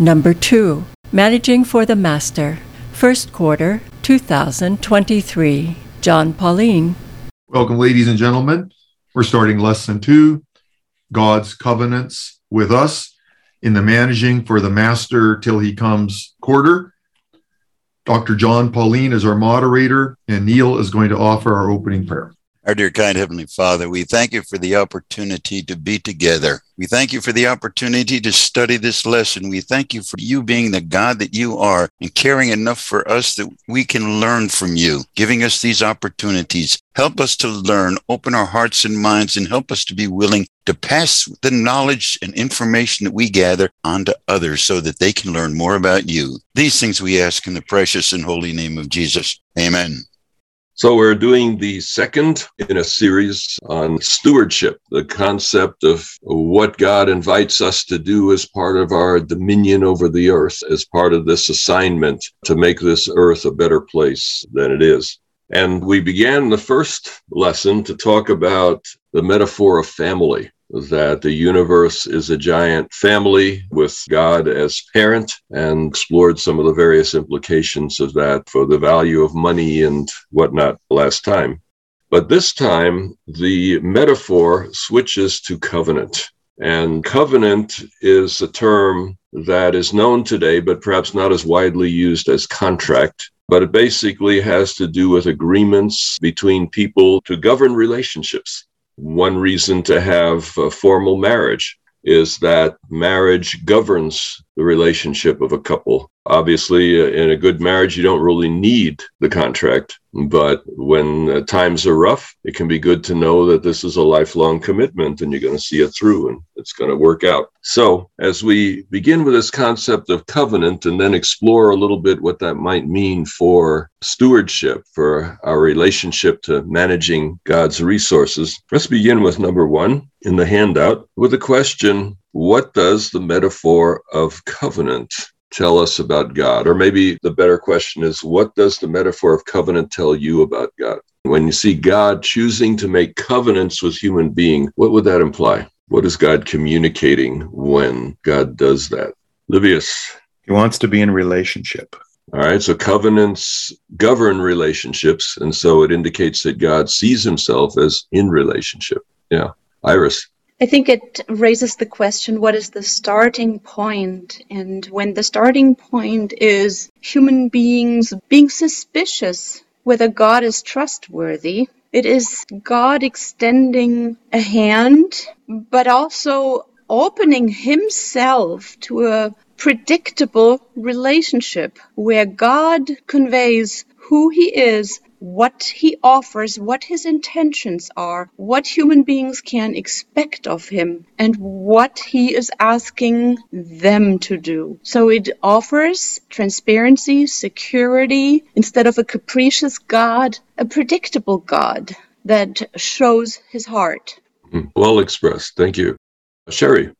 Number 2. Managing for the Master. First quarter 2023. Jon Paulien. Welcome, ladies and gentlemen. We're starting lesson two God's covenants with us in the managing for the master till he comes quarter. Dr. Jon Paulien is our moderator, and Neil is going to offer our opening prayer. Our dear kind Heavenly Father, we thank you for the opportunity to be together. We thank you for the opportunity to study this lesson. We thank you for you being the God that you are and caring enough for us that we can learn from you, giving us these opportunities. Help us to learn, open our hearts and minds, and help us to be willing to pass the knowledge and information that we gather on to others so that they can learn more about you. These things we ask in the precious and holy name of Jesus. Amen. So, we're doing the second in a series on stewardship, the concept of what God invites us to do as part of our dominion over the earth, as part of this assignment to make this earth a better place than it is. And we began the first lesson to talk about the metaphor of family that the universe is a giant family with God as parent and explored some of the various implications of that for the value of money and whatnot last time. But this time, the metaphor switches to covenant. And covenant is a term that is known today, but perhaps not as widely used as contract. But it basically has to do with agreements between people to govern relationships. One reason to have a formal marriage is that marriage governs the relationship of a couple. Obviously, uh, in a good marriage, you don't really need the contract. But when uh, times are rough, it can be good to know that this is a lifelong commitment and you're going to see it through and it's going to work out. So, as we begin with this concept of covenant and then explore a little bit what that might mean for stewardship, for our relationship to managing God's resources, let's begin with number one in the handout with the question What does the metaphor of covenant tell us about God? Or maybe the better question is, what does the metaphor of covenant tell you about God? When you see God choosing to make covenants with human beings, what would that imply? What is God communicating when God does that? Livius. He wants to be in relationship. All right, so covenants govern relationships, and so it indicates that God sees himself as in relationship. Yeah. Iris. I think it raises the question what is the starting point? And when the starting point is human beings being suspicious whether God is trustworthy, it is God extending a hand, but also opening himself to a predictable relationship where God conveys who he is what he offers, what his intentions are, what human beings can expect of him, and what he is asking them to do. So it offers transparency, security, instead of a capricious God, a predictable God that shows his heart. Hmm. Well expressed. Thank you. Sherry.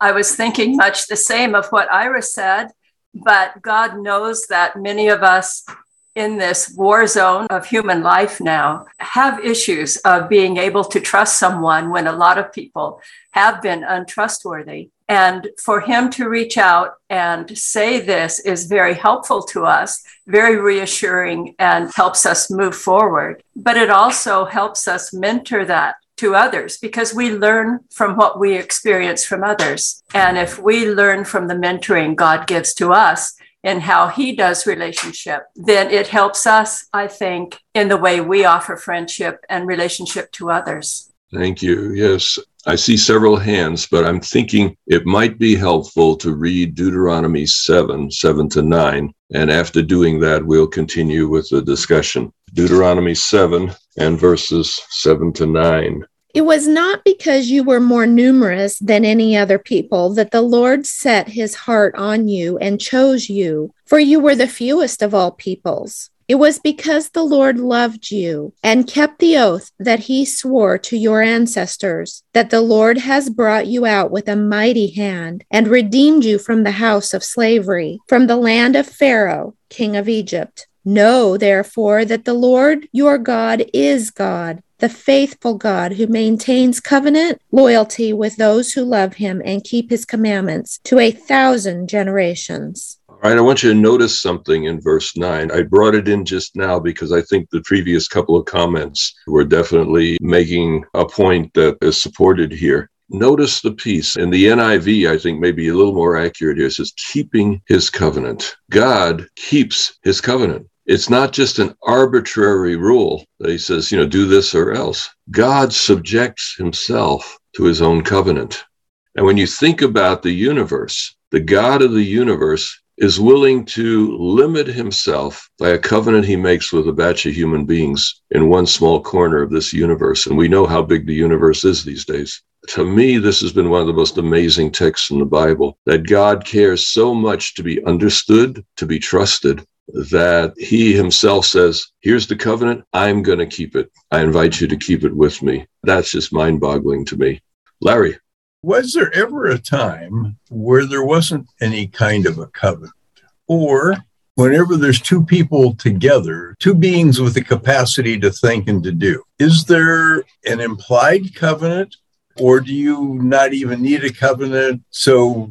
I was thinking much the same of what Iris said, but God knows that many of us in this war zone of human life now have issues of being able to trust someone when a lot of people have been untrustworthy. And for him to reach out and say this is very helpful to us, very reassuring, and helps us move forward. But it also helps us mentor that to others because we learn from what we experience from others. And if we learn from the mentoring God gives to us, and how he does relationship, then it helps us, I think, in the way we offer friendship and relationship to others. Thank you. Yes, I see several hands, but I'm thinking it might be helpful to read Deuteronomy 7, 7 to 9. And after doing that, we'll continue with the discussion. Deuteronomy 7 and verses 7 to 9. It was not because you were more numerous than any other people that the Lord set his heart on you and chose you, for you were the fewest of all peoples. It was because the Lord loved you and kept the oath that he swore to your ancestors that the Lord has brought you out with a mighty hand and redeemed you from the house of slavery, from the land of Pharaoh, king of Egypt. Know, therefore, that the Lord your God is God, the faithful God who maintains covenant loyalty with those who love him and keep his commandments to a thousand generations. All right, I want you to notice something in verse 9. I brought it in just now because I think the previous couple of comments were definitely making a point that is supported here. Notice the piece in the NIV, I think may be a little more accurate here. It says, keeping his covenant. God keeps his covenant. It's not just an arbitrary rule that he says, you know, do this or else. God subjects himself to his own covenant. And when you think about the universe, the God of the universe is willing to limit himself by a covenant he makes with a batch of human beings in one small corner of this universe. And we know how big the universe is these days. To me, this has been one of the most amazing texts in the Bible that God cares so much to be understood, to be trusted, that he himself says, Here's the covenant. I'm going to keep it. I invite you to keep it with me. That's just mind boggling to me. Larry. Was there ever a time where there wasn't any kind of a covenant? Or whenever there's two people together, two beings with the capacity to think and to do, is there an implied covenant? Or do you not even need a covenant? So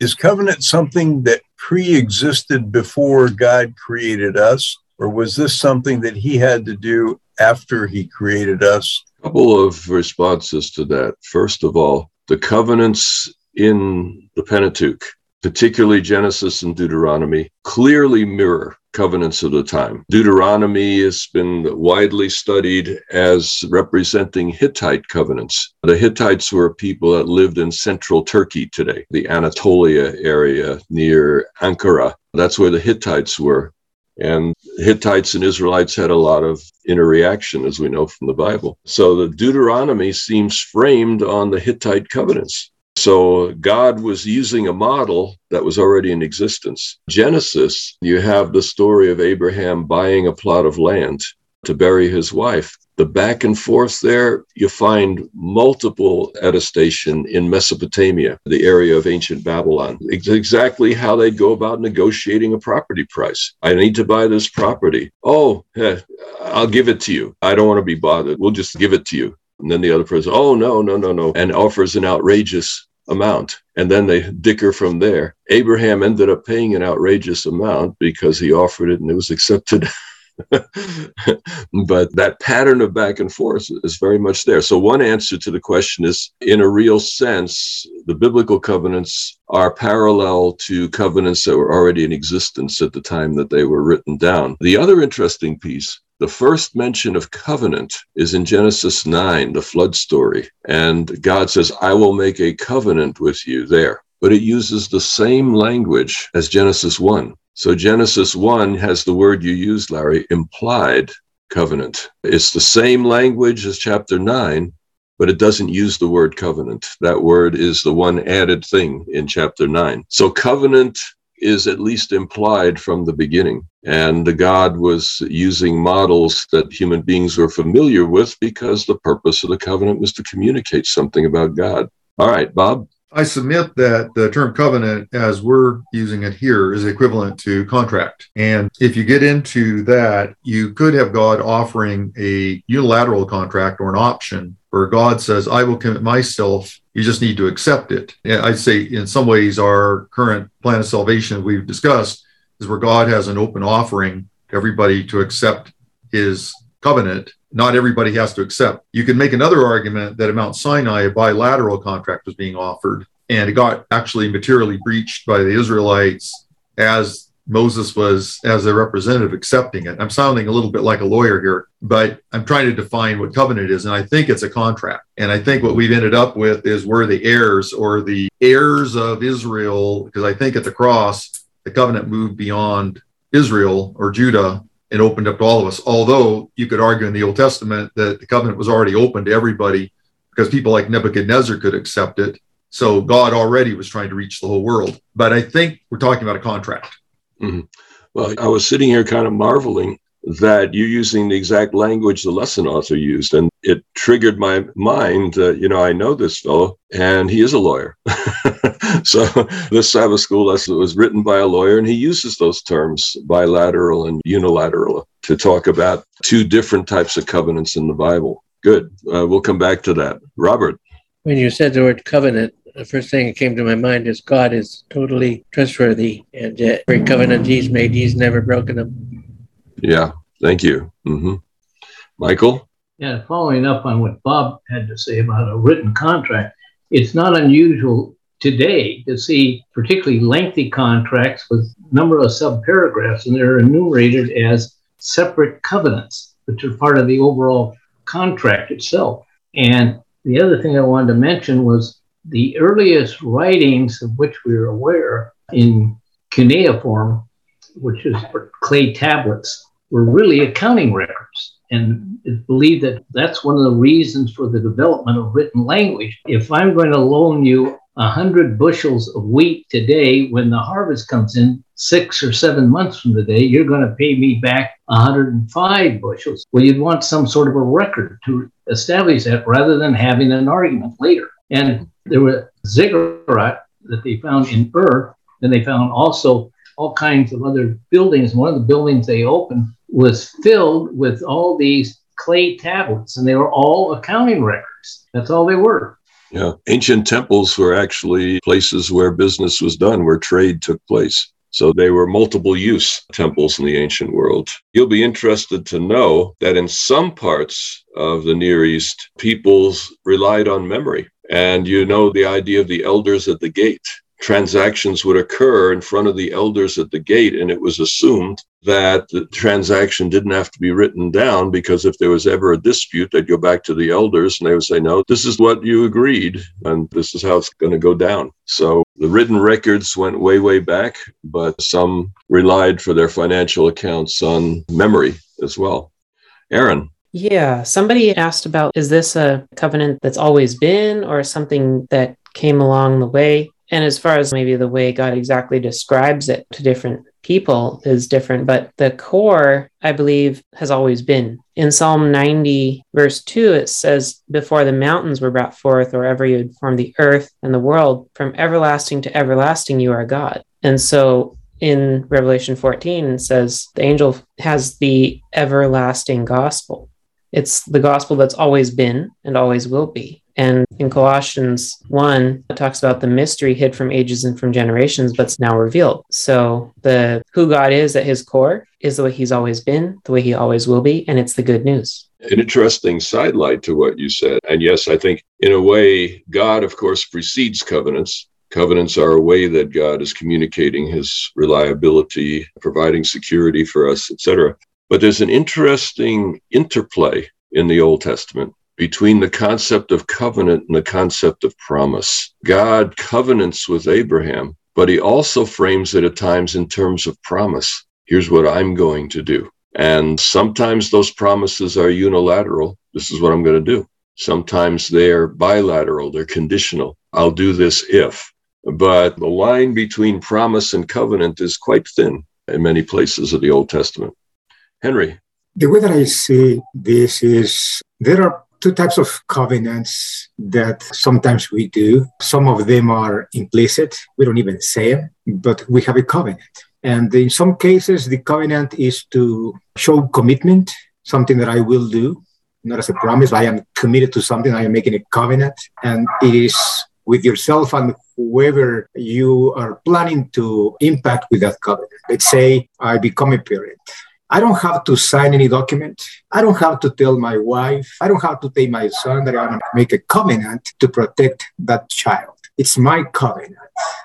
is covenant something that pre existed before God created us? Or was this something that he had to do after he created us? A couple of responses to that. First of all, the covenants in the Pentateuch, particularly Genesis and Deuteronomy, clearly mirror covenants of the time. Deuteronomy has been widely studied as representing Hittite covenants. The Hittites were a people that lived in central Turkey today, the Anatolia area near Ankara. That's where the Hittites were. And Hittites and Israelites had a lot of interreaction, as we know from the Bible. So the Deuteronomy seems framed on the Hittite covenants. So God was using a model that was already in existence. Genesis, you have the story of Abraham buying a plot of land to bury his wife. The back and forth there, you find multiple attestation in Mesopotamia, the area of ancient Babylon. It's exactly how they'd go about negotiating a property price. I need to buy this property. Oh, eh, I'll give it to you. I don't want to be bothered. We'll just give it to you. And then the other person, oh, no, no, no, no, and offers an outrageous amount. And then they dicker from there. Abraham ended up paying an outrageous amount because he offered it and it was accepted. but that pattern of back and forth is very much there. So, one answer to the question is in a real sense, the biblical covenants are parallel to covenants that were already in existence at the time that they were written down. The other interesting piece the first mention of covenant is in Genesis 9, the flood story. And God says, I will make a covenant with you there. But it uses the same language as Genesis 1. So Genesis 1 has the word you used, Larry, implied covenant. It's the same language as chapter 9, but it doesn't use the word covenant. That word is the one added thing in chapter 9. So covenant is at least implied from the beginning. And God was using models that human beings were familiar with because the purpose of the covenant was to communicate something about God. All right, Bob. I submit that the term covenant, as we're using it here, is equivalent to contract. And if you get into that, you could have God offering a unilateral contract or an option where God says, I will commit myself. You just need to accept it. I'd say, in some ways, our current plan of salvation we've discussed is where God has an open offering to everybody to accept his covenant not everybody has to accept. You can make another argument that at Mount Sinai, a bilateral contract was being offered, and it got actually materially breached by the Israelites as Moses was, as a representative, accepting it. I'm sounding a little bit like a lawyer here, but I'm trying to define what covenant is, and I think it's a contract. And I think what we've ended up with is we're the heirs or the heirs of Israel, because I think at the cross, the covenant moved beyond Israel or Judah and opened up to all of us. Although you could argue in the Old Testament that the covenant was already open to everybody because people like Nebuchadnezzar could accept it. So God already was trying to reach the whole world. But I think we're talking about a contract. Mm-hmm. Well, I was sitting here kind of marveling that you're using the exact language the lesson author used. And it triggered my mind. Uh, you know, I know this fellow, and he is a lawyer. so this Sabbath school lesson was written by a lawyer, and he uses those terms, bilateral and unilateral, to talk about two different types of covenants in the Bible. Good. Uh, we'll come back to that. Robert. When you said the word covenant, the first thing that came to my mind is God is totally trustworthy, and uh, every covenant He's made, He's never broken them. Yeah, thank you. Mm-hmm. Michael? Yeah, following up on what Bob had to say about a written contract, it's not unusual today to see particularly lengthy contracts with number of subparagraphs, and they're enumerated as separate covenants, which are part of the overall contract itself. And the other thing I wanted to mention was the earliest writings of which we are aware in cuneiform, which is clay tablets, were really accounting records. And it's believed that that's one of the reasons for the development of written language. If I'm going to loan you 100 bushels of wheat today, when the harvest comes in six or seven months from today, you're going to pay me back 105 bushels. Well, you'd want some sort of a record to establish that rather than having an argument later. And there were ziggurat that they found in Ur, and they found also all kinds of other buildings. One of the buildings they opened was filled with all these clay tablets, and they were all accounting records. That's all they were. Yeah. Ancient temples were actually places where business was done, where trade took place. So they were multiple use temples in the ancient world. You'll be interested to know that in some parts of the Near East, peoples relied on memory. And you know the idea of the elders at the gate transactions would occur in front of the elders at the gate, and it was assumed that the transaction didn't have to be written down because if there was ever a dispute, they'd go back to the elders and they would say, No, this is what you agreed, and this is how it's going to go down. So the written records went way, way back, but some relied for their financial accounts on memory as well. Aaron. Yeah, somebody asked about is this a covenant that's always been or something that came along the way? And as far as maybe the way God exactly describes it to different people is different, but the core, I believe, has always been. In Psalm 90, verse 2, it says, Before the mountains were brought forth, or ever you had formed the earth and the world, from everlasting to everlasting, you are God. And so in Revelation 14, it says, The angel has the everlasting gospel. It's the gospel that's always been and always will be. And in Colossians 1, it talks about the mystery hid from ages and from generations, but it's now revealed. So the who God is at his core is the way he's always been, the way he always will be, and it's the good news. An interesting sidelight to what you said. And yes, I think in a way, God, of course, precedes covenants. Covenants are a way that God is communicating his reliability, providing security for us, etc. But there's an interesting interplay in the Old Testament between the concept of covenant and the concept of promise. God covenants with Abraham, but he also frames it at times in terms of promise. Here's what I'm going to do. And sometimes those promises are unilateral. This is what I'm going to do. Sometimes they're bilateral, they're conditional. I'll do this if. But the line between promise and covenant is quite thin in many places of the Old Testament. Henry. The way that I see this is there are two types of covenants that sometimes we do. Some of them are implicit, we don't even say them, but we have a covenant. And in some cases, the covenant is to show commitment, something that I will do, not as a promise, I am committed to something, I am making a covenant. And it is with yourself and whoever you are planning to impact with that covenant. Let's say I become a parent I don't have to sign any document. I don't have to tell my wife. I don't have to tell my son that I'm going to make a covenant to protect that child. It's my covenant.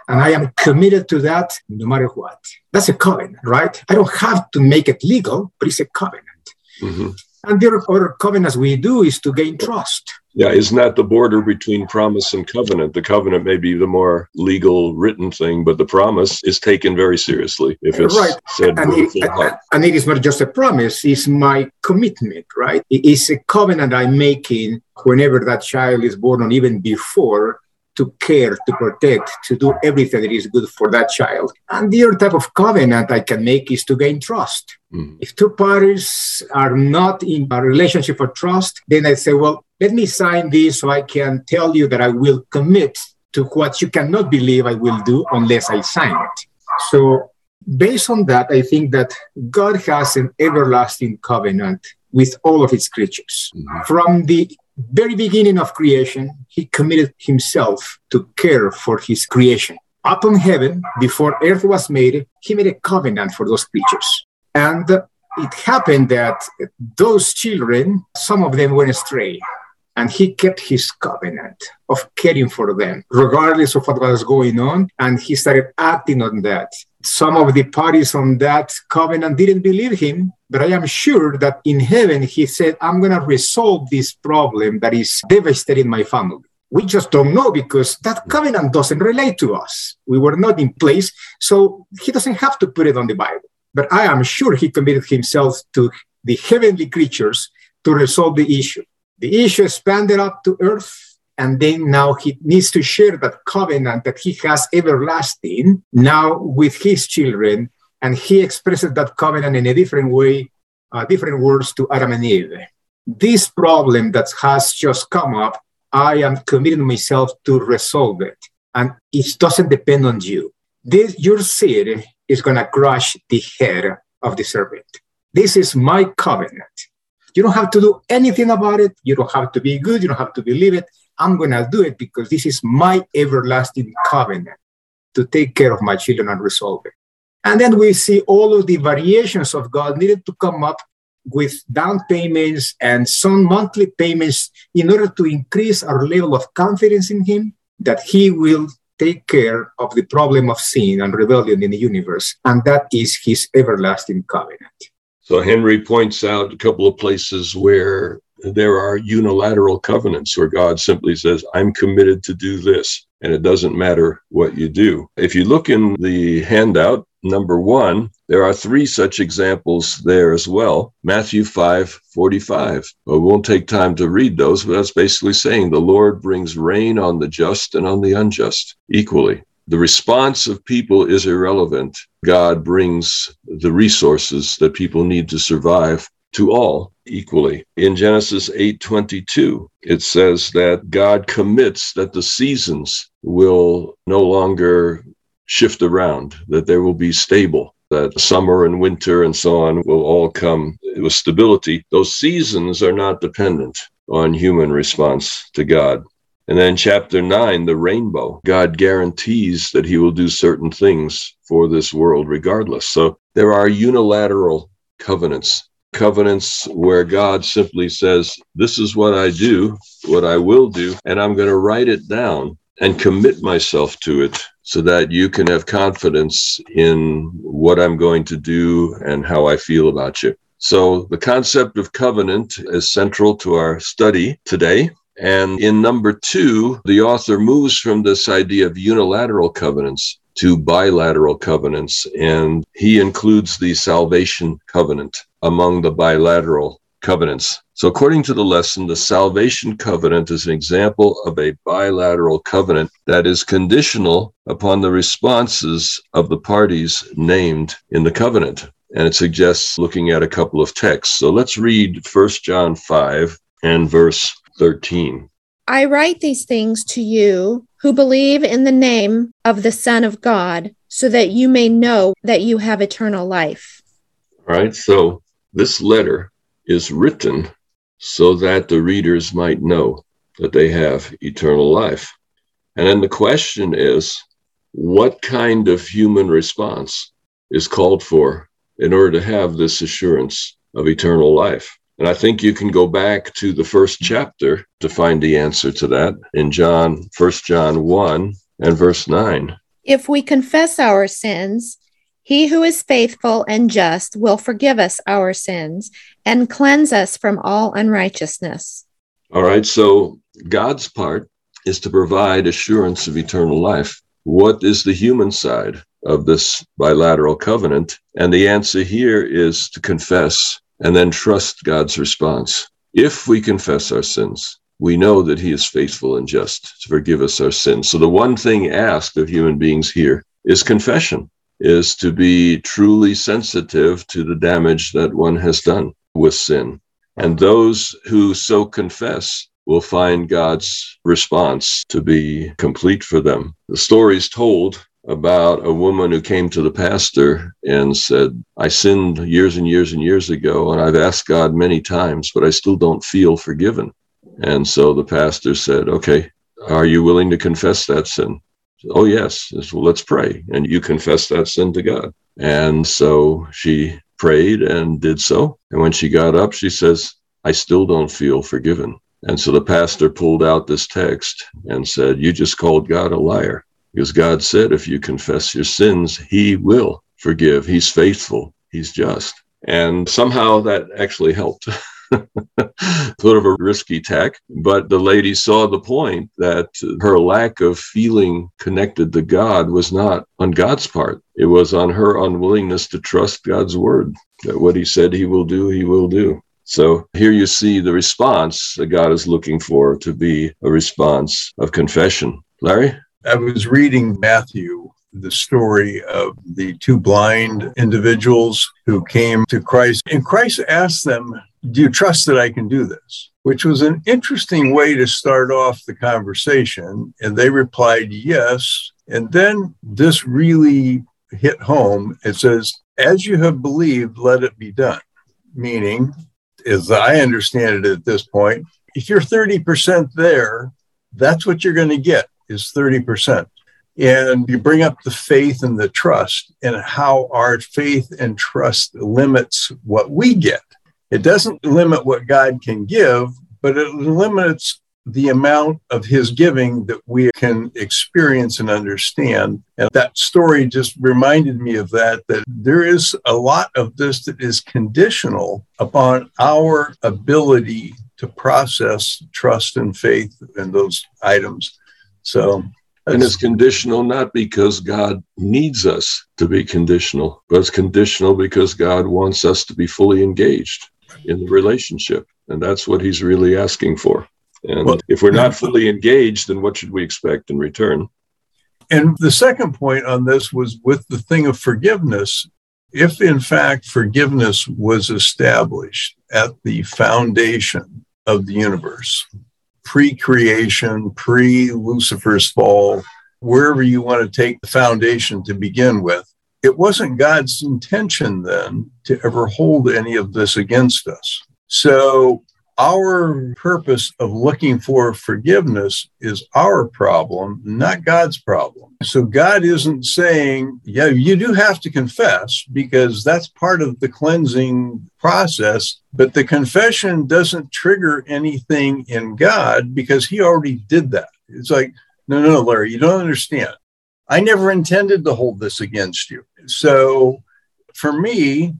And I am committed to that no matter what. That's a covenant, right? I don't have to make it legal, but it's a covenant. Mm-hmm. And the other covenants we do is to gain trust. Yeah, isn't that the border between promise and covenant? The covenant may be the more legal written thing, but the promise is taken very seriously if it's right. said and it, and, and it is not just a promise, it's my commitment, right? It is a covenant I'm making whenever that child is born, or even before, to care, to protect, to do everything that is good for that child. And the other type of covenant I can make is to gain trust. Mm. If two parties are not in a relationship of trust, then I say, well, let me sign this so I can tell you that I will commit to what you cannot believe I will do unless I sign it. So, based on that, I think that God has an everlasting covenant with all of his creatures. Mm-hmm. From the very beginning of creation, he committed himself to care for his creation. Up in heaven, before earth was made, he made a covenant for those creatures. And it happened that those children, some of them went astray and he kept his covenant of caring for them, regardless of what was going on. And he started acting on that. Some of the parties on that covenant didn't believe him, but I am sure that in heaven he said, I'm going to resolve this problem that is devastating my family. We just don't know because that covenant doesn't relate to us. We were not in place, so he doesn't have to put it on the Bible. But I am sure he committed himself to the heavenly creatures to resolve the issue. The issue expanded up to earth, and then now he needs to share that covenant that he has everlasting now with his children. And he expresses that covenant in a different way, uh, different words to Adam and Eve. This problem that has just come up, I am committing myself to resolve it. And it doesn't depend on you. This, your seed is going to crush the head of the serpent. This is my covenant. You don't have to do anything about it. You don't have to be good. You don't have to believe it. I'm going to do it because this is my everlasting covenant to take care of my children and resolve it. And then we see all of the variations of God needed to come up with down payments and some monthly payments in order to increase our level of confidence in Him that He will take care of the problem of sin and rebellion in the universe. And that is His everlasting covenant. So Henry points out a couple of places where there are unilateral covenants where God simply says, I'm committed to do this, and it doesn't matter what you do. If you look in the handout, number one, there are three such examples there as well. Matthew 5 45. Well, we won't take time to read those, but that's basically saying the Lord brings rain on the just and on the unjust equally. The response of people is irrelevant. God brings the resources that people need to survive to all equally. In Genesis 8:22, it says that God commits that the seasons will no longer shift around, that they will be stable, that summer and winter and so on will all come with stability. Those seasons are not dependent on human response to God. And then chapter nine, the rainbow, God guarantees that he will do certain things for this world regardless. So there are unilateral covenants, covenants where God simply says, This is what I do, what I will do, and I'm going to write it down and commit myself to it so that you can have confidence in what I'm going to do and how I feel about you. So the concept of covenant is central to our study today. And in number two, the author moves from this idea of unilateral covenants to bilateral covenants, and he includes the salvation covenant among the bilateral covenants. So, according to the lesson, the salvation covenant is an example of a bilateral covenant that is conditional upon the responses of the parties named in the covenant. And it suggests looking at a couple of texts. So, let's read 1 John 5 and verse 13. I write these things to you who believe in the name of the Son of God, so that you may know that you have eternal life. All right. So this letter is written so that the readers might know that they have eternal life. And then the question is what kind of human response is called for in order to have this assurance of eternal life? And I think you can go back to the first chapter to find the answer to that in John, 1 John 1 and verse 9. If we confess our sins, he who is faithful and just will forgive us our sins and cleanse us from all unrighteousness. All right, so God's part is to provide assurance of eternal life. What is the human side of this bilateral covenant? And the answer here is to confess and then trust God's response. If we confess our sins, we know that he is faithful and just to forgive us our sins. So the one thing asked of human beings here is confession, is to be truly sensitive to the damage that one has done with sin. And those who so confess will find God's response to be complete for them. The story is told about a woman who came to the pastor and said, I sinned years and years and years ago, and I've asked God many times, but I still don't feel forgiven. And so the pastor said, Okay, are you willing to confess that sin? Oh, yes. Said, well, let's pray. And you confess that sin to God. And so she prayed and did so. And when she got up, she says, I still don't feel forgiven. And so the pastor pulled out this text and said, You just called God a liar. Because God said, if you confess your sins, He will forgive. He's faithful, He's just. And somehow that actually helped. sort of a risky tack, but the lady saw the point that her lack of feeling connected to God was not on God's part. It was on her unwillingness to trust God's word, that what he said he will do, he will do. So here you see the response that God is looking for to be a response of confession. Larry? I was reading Matthew, the story of the two blind individuals who came to Christ, and Christ asked them, Do you trust that I can do this? Which was an interesting way to start off the conversation. And they replied, Yes. And then this really hit home. It says, As you have believed, let it be done. Meaning, as I understand it at this point, if you're 30% there, that's what you're going to get is 30%. And you bring up the faith and the trust and how our faith and trust limits what we get. It doesn't limit what God can give, but it limits the amount of his giving that we can experience and understand. And that story just reminded me of that, that there is a lot of this that is conditional upon our ability to process trust and faith and those items. So, and it's conditional not because God needs us to be conditional, but it's conditional because God wants us to be fully engaged in the relationship. And that's what he's really asking for. And well, if we're not fully engaged, then what should we expect in return? And the second point on this was with the thing of forgiveness. If in fact forgiveness was established at the foundation of the universe, pre creation, pre Lucifer's fall, wherever you want to take the foundation to begin with. It wasn't God's intention then to ever hold any of this against us. So our purpose of looking for forgiveness is our problem, not God's problem. So God isn't saying, yeah, you do have to confess because that's part of the cleansing process, but the confession doesn't trigger anything in God because he already did that. It's like, no, no, Larry, you don't understand. I never intended to hold this against you. So for me,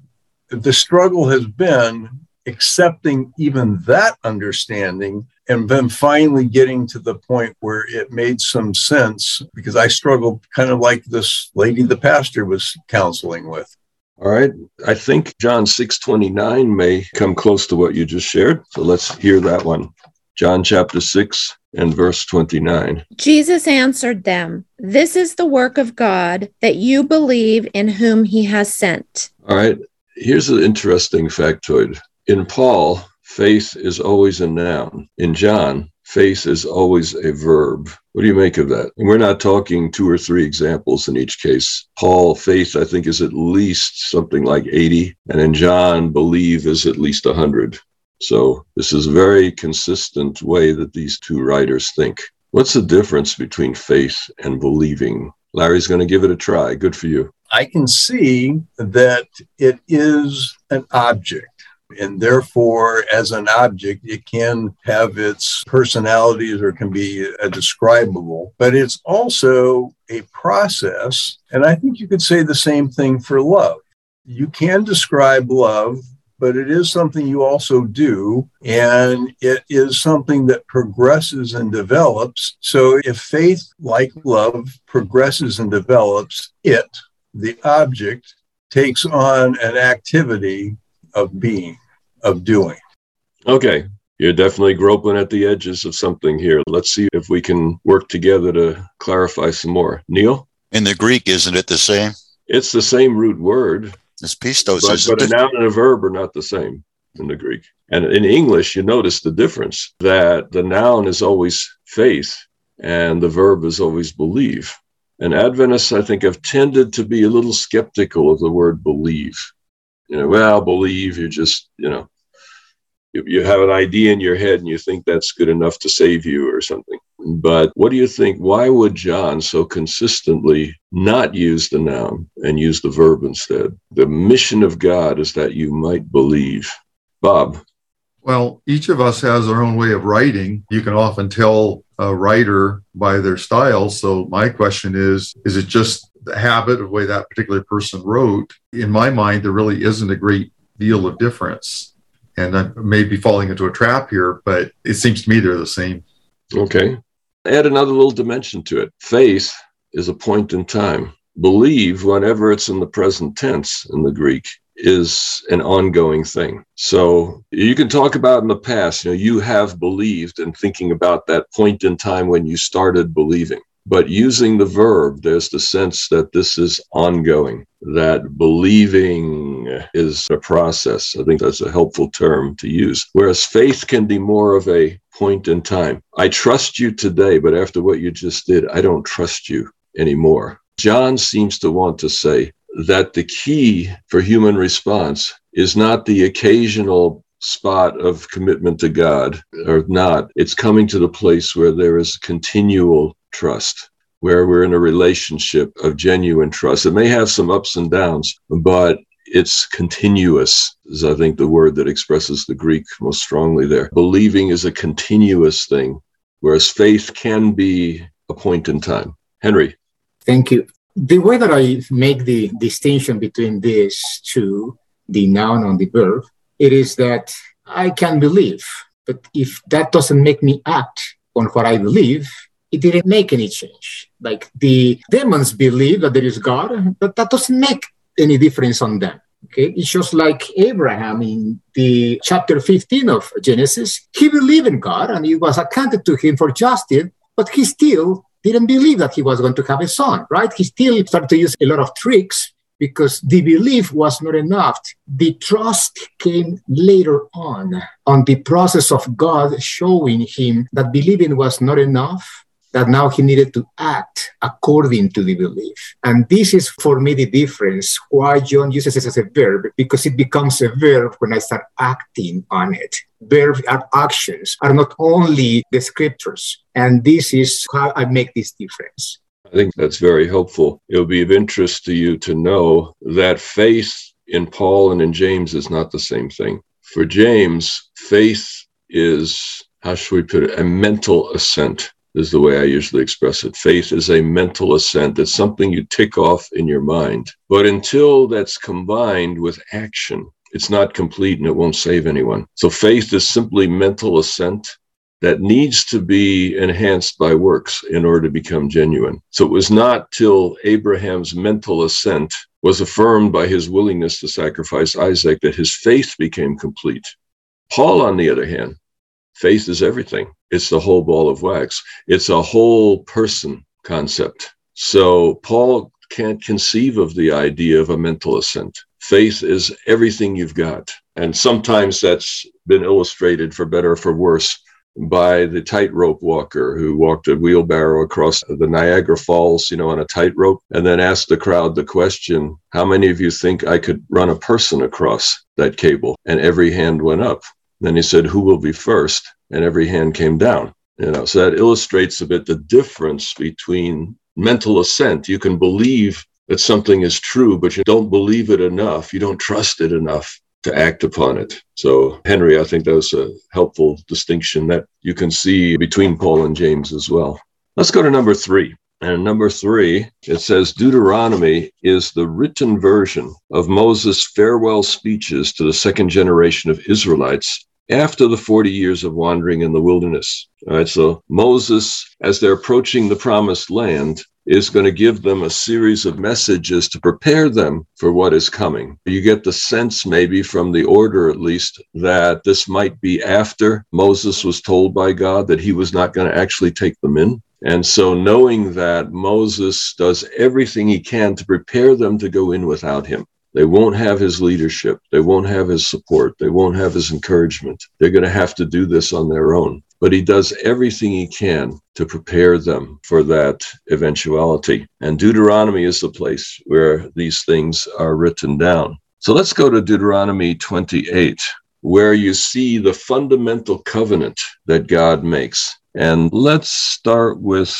the struggle has been accepting even that understanding and then finally getting to the point where it made some sense because I struggled kind of like this lady the pastor was counseling with. All right. I think John 6:29 may come close to what you just shared. So let's hear that one. John chapter 6 and verse 29. Jesus answered them, This is the work of God, that you believe in whom he has sent. All right. Here's an interesting factoid. In Paul, faith is always a noun. In John, faith is always a verb. What do you make of that? And we're not talking two or three examples in each case. Paul, faith, I think, is at least something like 80. And in John, believe is at least 100. So this is a very consistent way that these two writers think. What's the difference between faith and believing? Larry's going to give it a try. Good for you. I can see that it is an object and therefore, as an object, it can have its personalities or can be a describable, but it's also a process. And I think you could say the same thing for love. You can describe love, but it is something you also do. And it is something that progresses and develops. So if faith, like love, progresses and develops, it, the object, takes on an activity of being of doing. Okay. You're definitely groping at the edges of something here. Let's see if we can work together to clarify some more. Neil? In the Greek, isn't it the same? It's the same root word. It's pistos, but, isn't but a noun and a verb are not the same in the Greek. And in English, you notice the difference that the noun is always faith and the verb is always believe. And Adventists, I think, have tended to be a little skeptical of the word believe. You know, well, believe, you just, you know, you, have an idea in your head and you think that's good enough to save you or something. But what do you think? Why would John so consistently not use the noun and use the verb instead? The mission of God is that you might believe. Bob. Well, each of us has our own way of writing. You can often tell a writer by their style. So my question is, is it just the habit of the way that particular person wrote? In my mind, there really isn't a great deal of difference. And I may be falling into a trap here, but it seems to me they're the same. Okay. Add another little dimension to it. Faith is a point in time. Believe, whenever it's in the present tense in the Greek, is an ongoing thing. So you can talk about in the past, you know, you have believed and thinking about that point in time when you started believing. But using the verb, there's the sense that this is ongoing, that believing is a process. I think that's a helpful term to use. Whereas faith can be more of a point in time. I trust you today, but after what you just did, I don't trust you anymore. John seems to want to say that the key for human response is not the occasional spot of commitment to God or not. It's coming to the place where there is continual trust, where we're in a relationship of genuine trust. It may have some ups and downs, but it's continuous, is I think the word that expresses the Greek most strongly there. Believing is a continuous thing, whereas faith can be a point in time. Henry. Thank you. The way that I make the distinction between these two, the noun and the verb, it is that I can believe, but if that doesn't make me act on what I believe, it didn't make any change. Like the demons believe that there is God, but that doesn't make any difference on them. Okay, it's just like Abraham in the chapter 15 of Genesis. He believed in God and it was accounted to him for justice, but he still didn't believe that he was going to have a son, right? He still started to use a lot of tricks because the belief was not enough. The trust came later on, on the process of God showing him that believing was not enough, that now he needed to act according to the belief. And this is for me the difference why John uses it as a verb, because it becomes a verb when I start acting on it. Verbs are actions, are not only the scriptures. And this is how I make this difference. I think that's very helpful. It'll be of interest to you to know that faith in Paul and in James is not the same thing. For James, faith is, how should we put it, a mental assent, is the way I usually express it. Faith is a mental assent. It's something you tick off in your mind. But until that's combined with action, it's not complete and it won't save anyone. So faith is simply mental assent that needs to be enhanced by works in order to become genuine. So it was not till Abraham's mental assent was affirmed by his willingness to sacrifice Isaac that his faith became complete. Paul, on the other hand, faith is everything. It's the whole ball of wax. It's a whole person concept. So Paul can't conceive of the idea of a mental assent. Faith is everything you've got. And sometimes that's been illustrated for better or for worse by the tightrope walker who walked a wheelbarrow across the Niagara Falls, you know, on a tightrope, and then asked the crowd the question, How many of you think I could run a person across that cable? And every hand went up. Then he said, Who will be first? And every hand came down. You know, so that illustrates a bit the difference between mental assent. You can believe that something is true, but you don't believe it enough. You don't trust it enough to act upon it. So, Henry, I think that was a helpful distinction that you can see between Paul and James as well. Let's go to number three. And number three, it says Deuteronomy is the written version of Moses' farewell speeches to the second generation of Israelites after the 40 years of wandering in the wilderness. All right, so Moses, as they're approaching the promised land, is going to give them a series of messages to prepare them for what is coming. You get the sense, maybe from the order at least, that this might be after Moses was told by God that he was not going to actually take them in. And so, knowing that Moses does everything he can to prepare them to go in without him, they won't have his leadership. They won't have his support. They won't have his encouragement. They're going to have to do this on their own but he does everything he can to prepare them for that eventuality. And Deuteronomy is the place where these things are written down. So let's go to Deuteronomy 28, where you see the fundamental covenant that God makes. And let's start with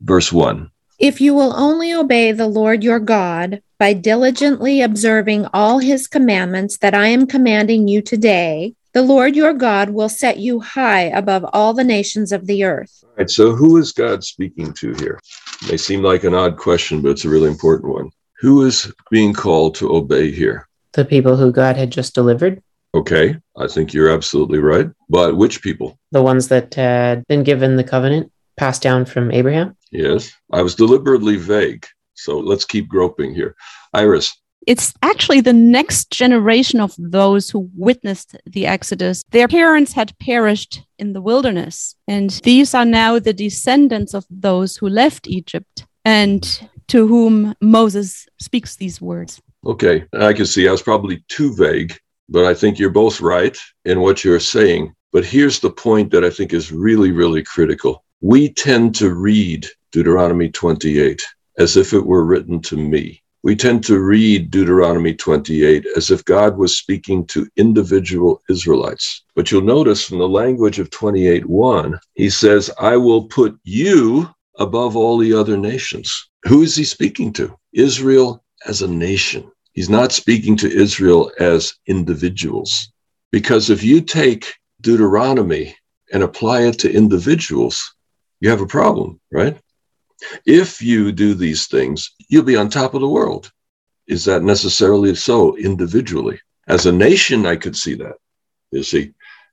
verse 1. If you will only obey the Lord your God by diligently observing all his commandments that I am commanding you today, the Lord your God will set you high above all the nations of the earth. All right, so who is God speaking to here? It may seem like an odd question, but it's a really important one. Who is being called to obey here? The people who God had just delivered. Okay, I think you're absolutely right. But which people? The ones that had been given the covenant passed down from Abraham? Yes, I was deliberately vague. So let's keep groping here. Iris it's actually the next generation of those who witnessed the Exodus. Their parents had perished in the wilderness, and these are now the descendants of those who left Egypt and to whom Moses speaks these words. Okay, I can see I was probably too vague, but I think you're both right in what you're saying. But here's the point that I think is really, really critical. We tend to read Deuteronomy 28 as if it were written to me we tend to read Deuteronomy 28 as if God was speaking to individual Israelites. But you'll notice from the language of 28:1, he says, I will put you above all the other nations. Who is he speaking to? Israel as a nation. He's not speaking to Israel as individuals. Because if you take Deuteronomy and apply it to individuals, you have a problem, right? If you do these things, you'll be on top of the world. Is that necessarily so individually? As a nation, I could see that. You see,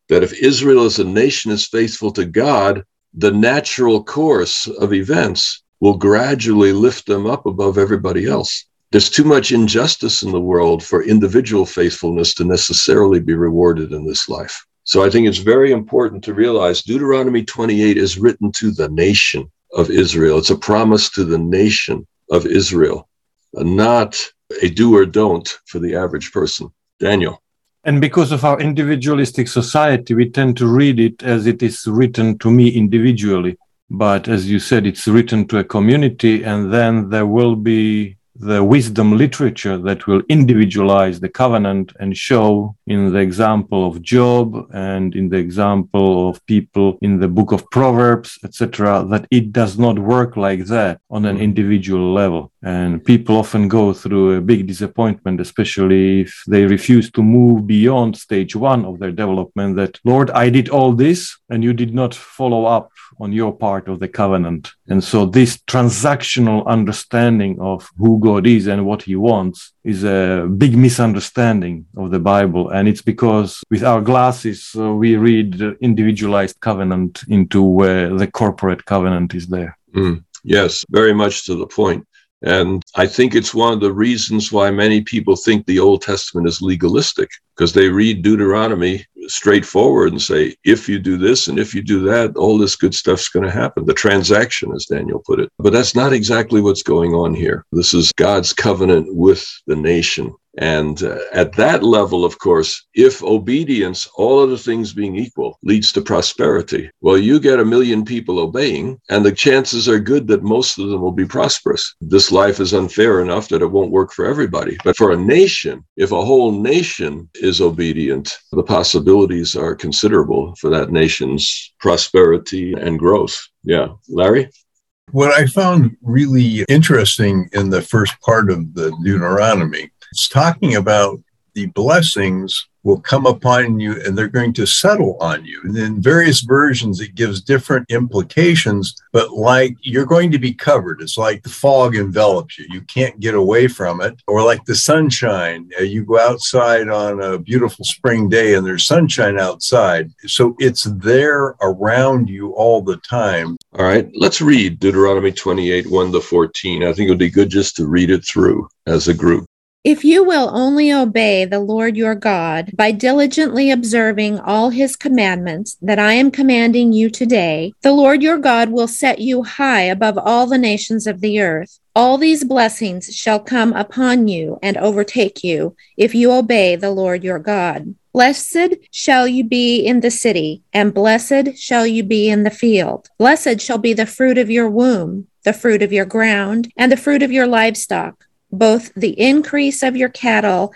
that if Israel as a nation is faithful to God, the natural course of events will gradually lift them up above everybody else. There's too much injustice in the world for individual faithfulness to necessarily be rewarded in this life. So I think it's very important to realize Deuteronomy 28 is written to the nation of Israel. It's a promise to the nation of Israel, not a do or don't for the average person. Daniel. And because of our individualistic society, we tend to read it as it is written to me individually. But as you said, it's written to a community, and then there will be the wisdom literature that will individualize the covenant and show in the example of Job and in the example of people in the book of Proverbs, etc., that it does not work like that on an mm. individual level. And people often go through a big disappointment, especially if they refuse to move beyond stage one of their development that, Lord, I did all this and you did not follow up on your part of the covenant. And so this transactional understanding of who God is and what he wants is a big misunderstanding of the Bible. And it's because with our glasses, uh, we read individualized covenant into where the corporate covenant is there. Mm, yes, very much to the point. And I think it's one of the reasons why many people think the Old Testament is legalistic, because they read Deuteronomy straightforward and say, if you do this and if you do that, all this good stuff's going to happen. The transaction, as Daniel put it. But that's not exactly what's going on here. This is God's covenant with the nation. And uh, at that level, of course, if obedience, all other things being equal, leads to prosperity, well, you get a million people obeying, and the chances are good that most of them will be prosperous. This life is unfair enough that it won't work for everybody. But for a nation, if a whole nation is obedient, the possibilities are considerable for that nation's prosperity and growth. Yeah. Larry? What I found really interesting in the first part of the Deuteronomy it's talking about the blessings will come upon you and they're going to settle on you. And in various versions, it gives different implications, but like you're going to be covered. It's like the fog envelops you. You can't get away from it. Or like the sunshine. Uh, you go outside on a beautiful spring day and there's sunshine outside. So it's there around you all the time. All right, let's read Deuteronomy 28 1 to 14. I think it would be good just to read it through as a group. If you will only obey the Lord your God by diligently observing all his commandments that I am commanding you today, the Lord your God will set you high above all the nations of the earth. All these blessings shall come upon you and overtake you if you obey the Lord your God. Blessed shall you be in the city, and blessed shall you be in the field. Blessed shall be the fruit of your womb, the fruit of your ground, and the fruit of your livestock both the increase of your cattle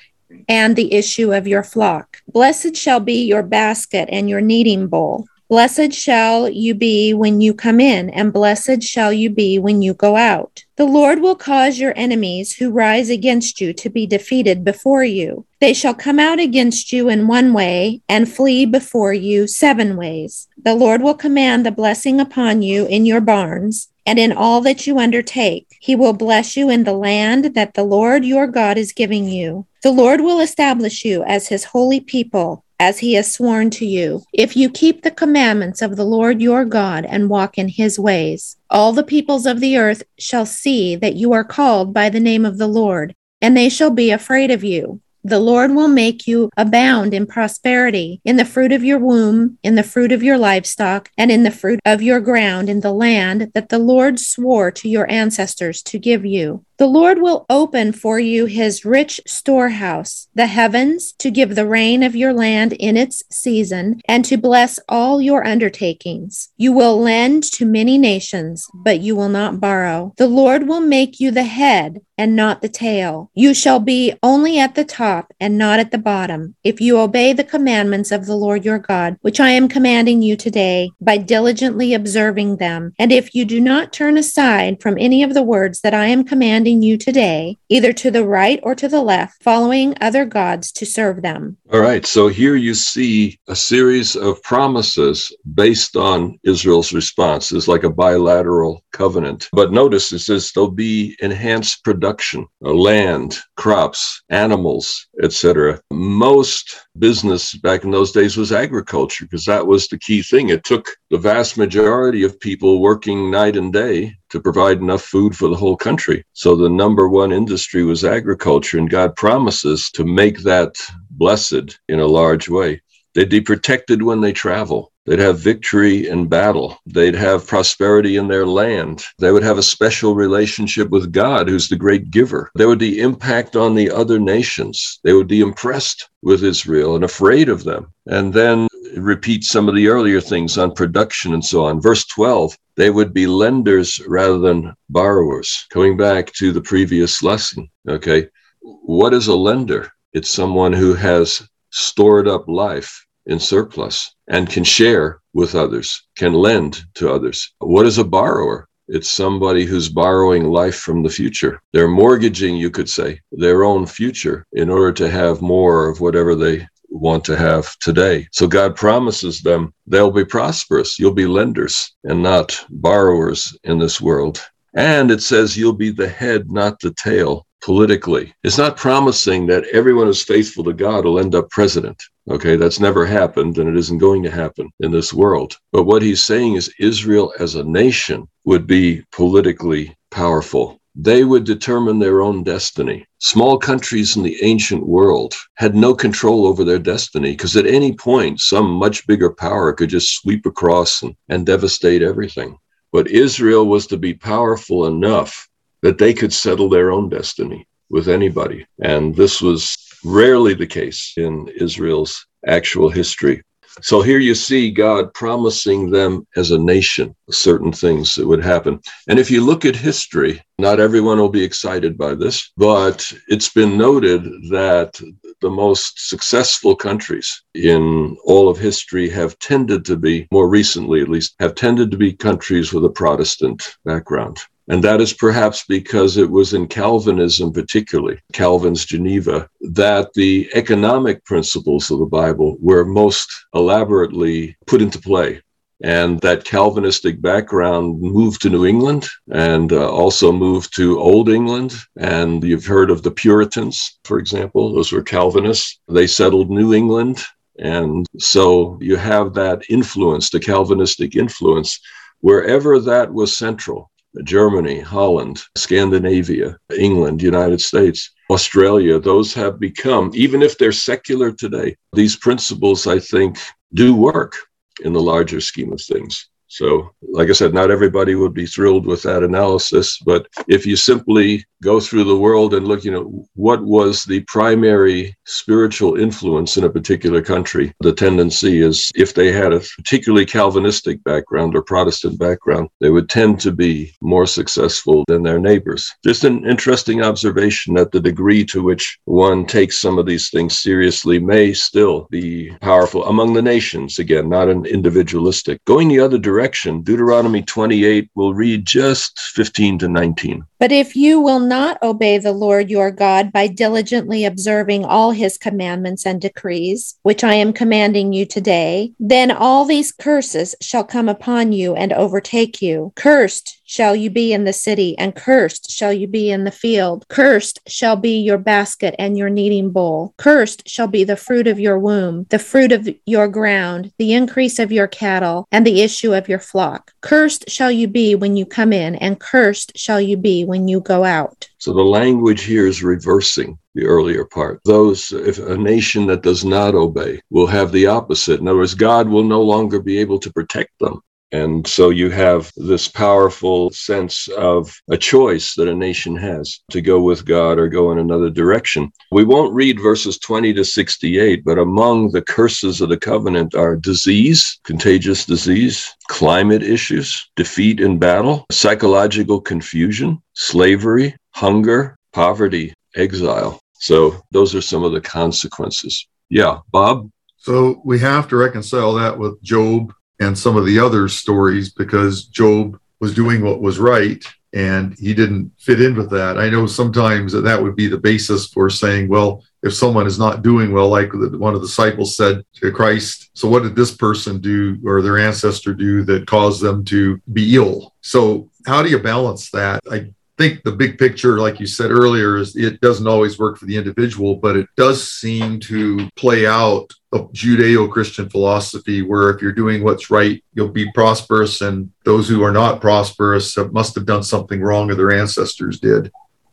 and the issue of your flock. Blessed shall be your basket and your kneading bowl. Blessed shall you be when you come in, and blessed shall you be when you go out. The Lord will cause your enemies who rise against you to be defeated before you. They shall come out against you in one way and flee before you seven ways. The Lord will command the blessing upon you in your barns and in all that you undertake. He will bless you in the land that the Lord your God is giving you. The Lord will establish you as his holy people, as he has sworn to you, if you keep the commandments of the Lord your God and walk in his ways. All the peoples of the earth shall see that you are called by the name of the Lord, and they shall be afraid of you. The Lord will make you abound in prosperity, in the fruit of your womb, in the fruit of your livestock, and in the fruit of your ground in the land that the Lord swore to your ancestors to give you. The Lord will open for you his rich storehouse, the heavens, to give the rain of your land in its season, and to bless all your undertakings. You will lend to many nations, but you will not borrow. The Lord will make you the head and not the tail. You shall be only at the top and not at the bottom, if you obey the commandments of the Lord your God, which I am commanding you today, by diligently observing them. And if you do not turn aside from any of the words that I am commanding, you today, either to the right or to the left, following other gods to serve them. All right. So here you see a series of promises based on Israel's response. It's like a bilateral covenant. But notice it says there'll be enhanced production, uh, land, crops, animals, etc. Most business back in those days was agriculture because that was the key thing. It took the vast majority of people working night and day to provide enough food for the whole country. So the number one industry was agriculture, and God promises to make that blessed in a large way. They'd be protected when they travel. They'd have victory in battle. They'd have prosperity in their land. They would have a special relationship with God, who's the great giver. There would be impact on the other nations. They would be impressed with Israel and afraid of them. And then repeat some of the earlier things on production and so on. Verse 12, they would be lenders rather than borrowers. Coming back to the previous lesson, okay, what is a lender? It's someone who has stored up life in surplus and can share with others, can lend to others. What is a borrower? It's somebody who's borrowing life from the future. They're mortgaging, you could say, their own future in order to have more of whatever they want to have today. So God promises them they'll be prosperous. You'll be lenders and not borrowers in this world. And it says you'll be the head, not the tail politically. It's not promising that everyone who's faithful to God will end up president. Okay, that's never happened and it isn't going to happen in this world. But what he's saying is Israel as a nation would be politically powerful. They would determine their own destiny. Small countries in the ancient world had no control over their destiny because at any point, some much bigger power could just sweep across and, and devastate everything. But Israel was to be powerful enough that they could settle their own destiny with anybody. And this was rarely the case in Israel's actual history. So here you see God promising them as a nation certain things that would happen. And if you look at history, not everyone will be excited by this, but it's been noted that the most successful countries in all of history have tended to be, more recently at least, have tended to be countries with a Protestant background. And that is perhaps because it was in Calvinism, particularly Calvin's Geneva, that the economic principles of the Bible were most elaborately put into play. And that Calvinistic background moved to New England and uh, also moved to Old England. And you've heard of the Puritans, for example, those were Calvinists. They settled New England. And so you have that influence, the Calvinistic influence, wherever that was central. Germany, Holland, Scandinavia, England, United States, Australia, those have become, even if they're secular today, these principles, I think, do work in the larger scheme of things. So, like I said, not everybody would be thrilled with that analysis, but if you simply go through the world and look, you know, what was the primary spiritual influence in a particular country, the tendency is if they had a particularly Calvinistic background or Protestant background, they would tend to be more successful than their neighbors. Just an interesting observation that the degree to which one takes some of these things seriously may still be powerful among the nations, again, not an individualistic. Going the other direction, Deuteronomy 28 we'll read just 15 to 19. But if you will not obey the Lord your God by diligently observing all his commandments and decrees, which I am commanding you today, then all these curses shall come upon you and overtake you. Cursed shall you be in the city, and cursed shall you be in the field. Cursed shall be your basket and your kneading bowl. Cursed shall be the fruit of your womb, the fruit of your ground, the increase of your cattle, and the issue of your flock. Cursed shall you be when you come in, and cursed shall you be when you go out. So the language here is reversing the earlier part. Those, if a nation that does not obey, will have the opposite. In other words, God will no longer be able to protect them. And so you have this powerful sense of a choice that a nation has to go with God or go in another direction. We won't read verses 20 to 68, but among the curses of the covenant are disease, contagious disease, climate issues, defeat in battle, psychological confusion, slavery, hunger, poverty, exile. So those are some of the consequences. Yeah, Bob? So we have to reconcile that with Job and some of the other stories because Job was doing what was right and he didn't fit in with that. I know sometimes that, that would be the basis for saying, well, if someone is not doing well, like one of the disciples said to Christ, so what did this person do or their ancestor do that caused them to be ill? So, how do you balance that? I think the big picture, like you said earlier, is it doesn't always work for the individual, but it does seem to play out a Judeo Christian philosophy where if you're doing what's right, you'll be prosperous, and those who are not prosperous must have done something wrong or their ancestors did.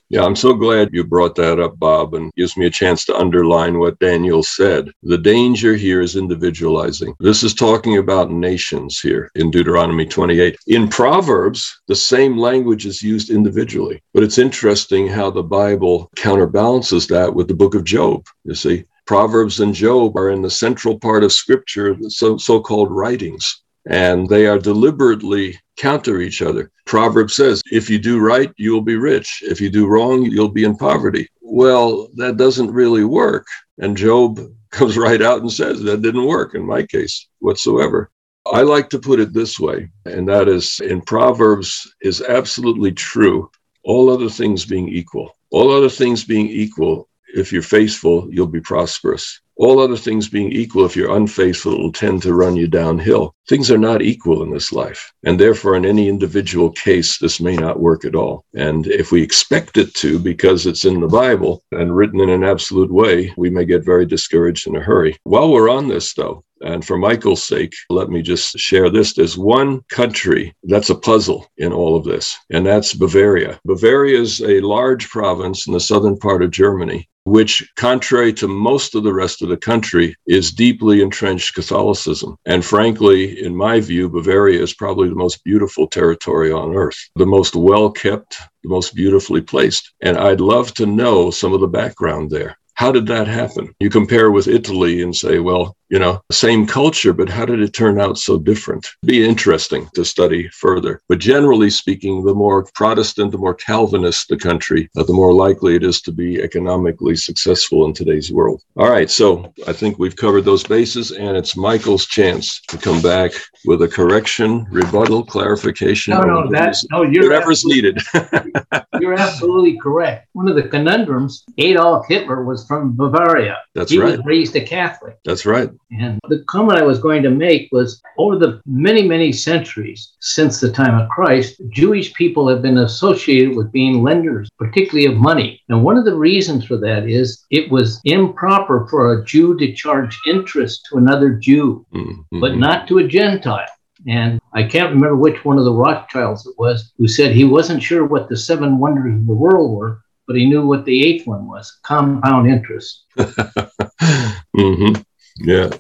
Yeah, I'm so glad you brought that up, Bob, and gives me a chance to underline what Daniel said. The danger here is individualizing. This is talking about nations here in Deuteronomy 28. In Proverbs, the same language is used individually, but it's interesting how the Bible counterbalances that with the book of Job. You see, Proverbs and Job are in the central part of Scripture, the so called writings, and they are deliberately counter each other. Proverbs says, if you do right, you will be rich. If you do wrong, you'll be in poverty. Well, that doesn't really work. And Job comes right out and says that didn't work in my case whatsoever. I like to put it this way, and that is in Proverbs is absolutely true. All other things being equal, all other things being equal, if you're faithful, you'll be prosperous. All other things being equal, if you're unfaithful, it will tend to run you downhill. Things are not equal in this life. And therefore, in any individual case, this may not work at all. And if we expect it to, because it's in the Bible and written in an absolute way, we may get very discouraged in a hurry. While we're on this, though, and for Michael's sake, let me just share this. There's one country that's a puzzle in all of this, and that's Bavaria. Bavaria is a large province in the southern part of Germany which, contrary to most of the rest of the country, is deeply entrenched Catholicism. And frankly, in my view, Bavaria is probably the most beautiful territory on earth, the most well kept, the most beautifully placed. And I'd love to know some of the background there. how did that happen? You compare with Italy and say, well, you know, same culture, but how did it turn out so different? Be interesting to study further. But generally speaking, the more Protestant, the more Calvinist the country, uh, the more likely it is to be economically successful in today's world. All right, so I think we've covered those bases, and it's Michael's chance to come back with a correction, rebuttal, clarification. No, no, that's no, you're whatever's needed. you're absolutely correct. One of the conundrums, Adolf Hitler was from Bavaria. That's he right. was raised a Catholic. That's right. And the comment I was going to make was over the many, many centuries since the time of Christ, Jewish people have been associated with being lenders, particularly of money. And one of the reasons for that is it was improper for a Jew to charge interest to another Jew, mm-hmm. but not to a Gentile. And I can't remember which one of the Rothschilds it was who said he wasn't sure what the seven wonders of the world were, but he knew what the eighth one was compound interest. mm-hmm. Yeah.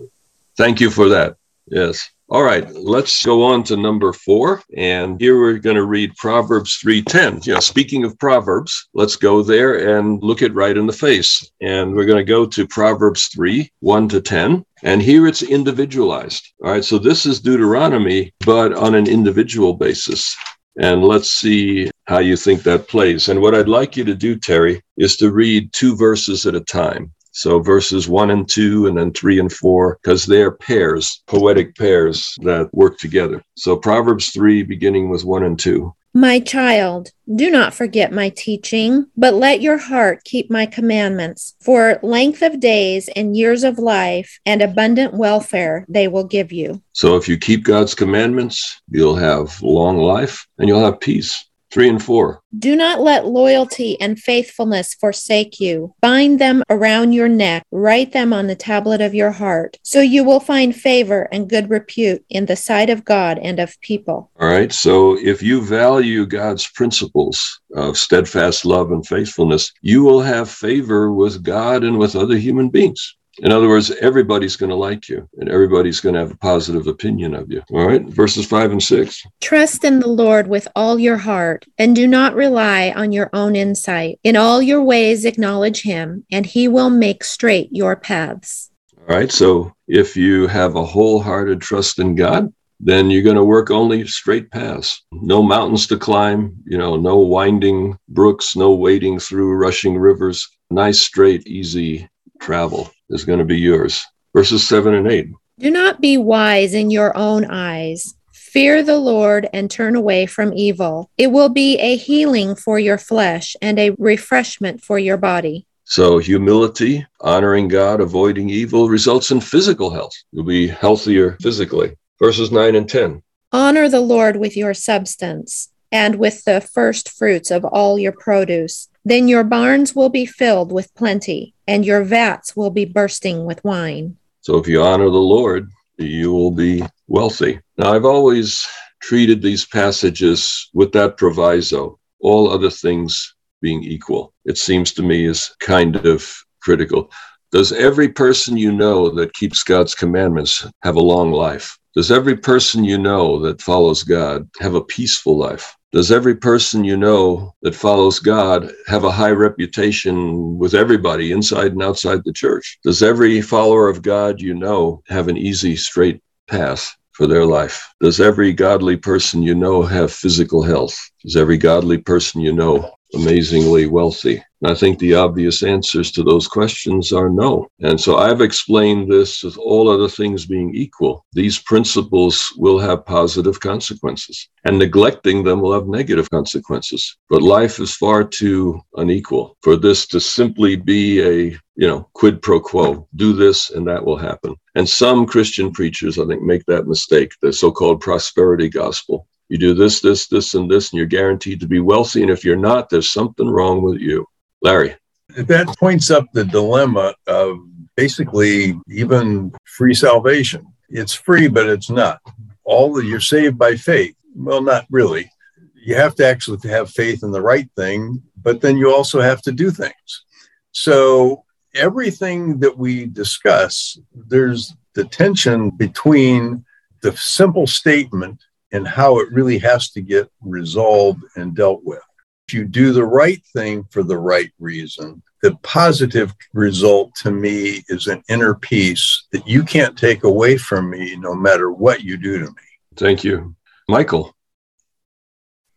Thank you for that. Yes. All right, let's go on to number four. And here we're going to read Proverbs 3.10. Yeah, speaking of Proverbs, let's go there and look it right in the face. And we're going to go to Proverbs 3, 1 to 10. And here it's individualized. All right, so this is Deuteronomy, but on an individual basis. And let's see how you think that plays. And what I'd like you to do, Terry, is to read two verses at a time. So verses one and two, and then three and four, because they're pairs, poetic pairs that work together. So Proverbs three, beginning with one and two. My child, do not forget my teaching, but let your heart keep my commandments. For length of days and years of life and abundant welfare they will give you. So if you keep God's commandments, you'll have long life and you'll have peace. Three and four. Do not let loyalty and faithfulness forsake you. Bind them around your neck, write them on the tablet of your heart, so you will find favor and good repute in the sight of God and of people. All right. So if you value God's principles of steadfast love and faithfulness, you will have favor with God and with other human beings. In other words, everybody's going to like you and everybody's going to have a positive opinion of you. All right. Verses five and six. Trust in the Lord with all your heart and do not rely on your own insight. In all your ways, acknowledge him, and he will make straight your paths. All right. So if you have a wholehearted trust in God, then you're going to work only straight paths. No mountains to climb, you know, no winding brooks, no wading through rushing rivers. Nice, straight, easy travel is going to be yours. Verses 7 and 8. Do not be wise in your own eyes. Fear the Lord and turn away from evil. It will be a healing for your flesh and a refreshment for your body. So, humility, honoring God, avoiding evil results in physical health. You'll be healthier physically. Verses 9 and 10. Honor the Lord with your substance and with the first fruits of all your produce. Then your barns will be filled with plenty, and your vats will be bursting with wine. So if you honor the Lord, you will be wealthy. Now, I've always treated these passages with that proviso, all other things being equal. It seems to me is kind of critical. Does every person you know that keeps God's commandments have a long life? Does every person you know that follows God have a peaceful life? Does every person you know that follows God have a high reputation with everybody inside and outside the church? Does every follower of God you know have an easy, straight path for their life? Does every godly person you know have physical health? Does every godly person you know amazingly wealthy? And I think the obvious answers to those questions are no. And so I've explained this with all other things being equal. These principles will have positive consequences, and neglecting them will have negative consequences. But life is far too unequal for this to simply be a you know, quid pro quo, do this and that will happen. And some Christian preachers, I think, make that mistake, the so called prosperity gospel. You do this, this, this, and this, and you're guaranteed to be wealthy. And if you're not, there's something wrong with you. Larry. That points up the dilemma of basically even free salvation. It's free, but it's not. All that you're saved by faith. Well, not really. You have to actually have faith in the right thing, but then you also have to do things. So everything that we discuss, there's the tension between the simple statement and how it really has to get resolved and dealt with. If you do the right thing for the right reason, the positive result to me is an inner peace that you can't take away from me no matter what you do to me. Thank you. Michael.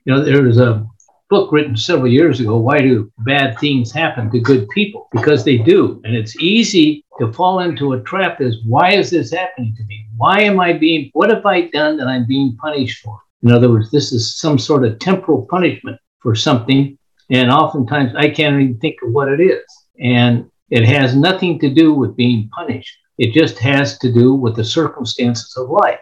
You know, there was a book written several years ago Why Do Bad Things Happen to Good People? Because they do. And it's easy to fall into a trap is why is this happening to me? Why am I being, what have I done that I'm being punished for? In other words, this is some sort of temporal punishment for something. And oftentimes I can't even think of what it is. And it has nothing to do with being punished. It just has to do with the circumstances of life.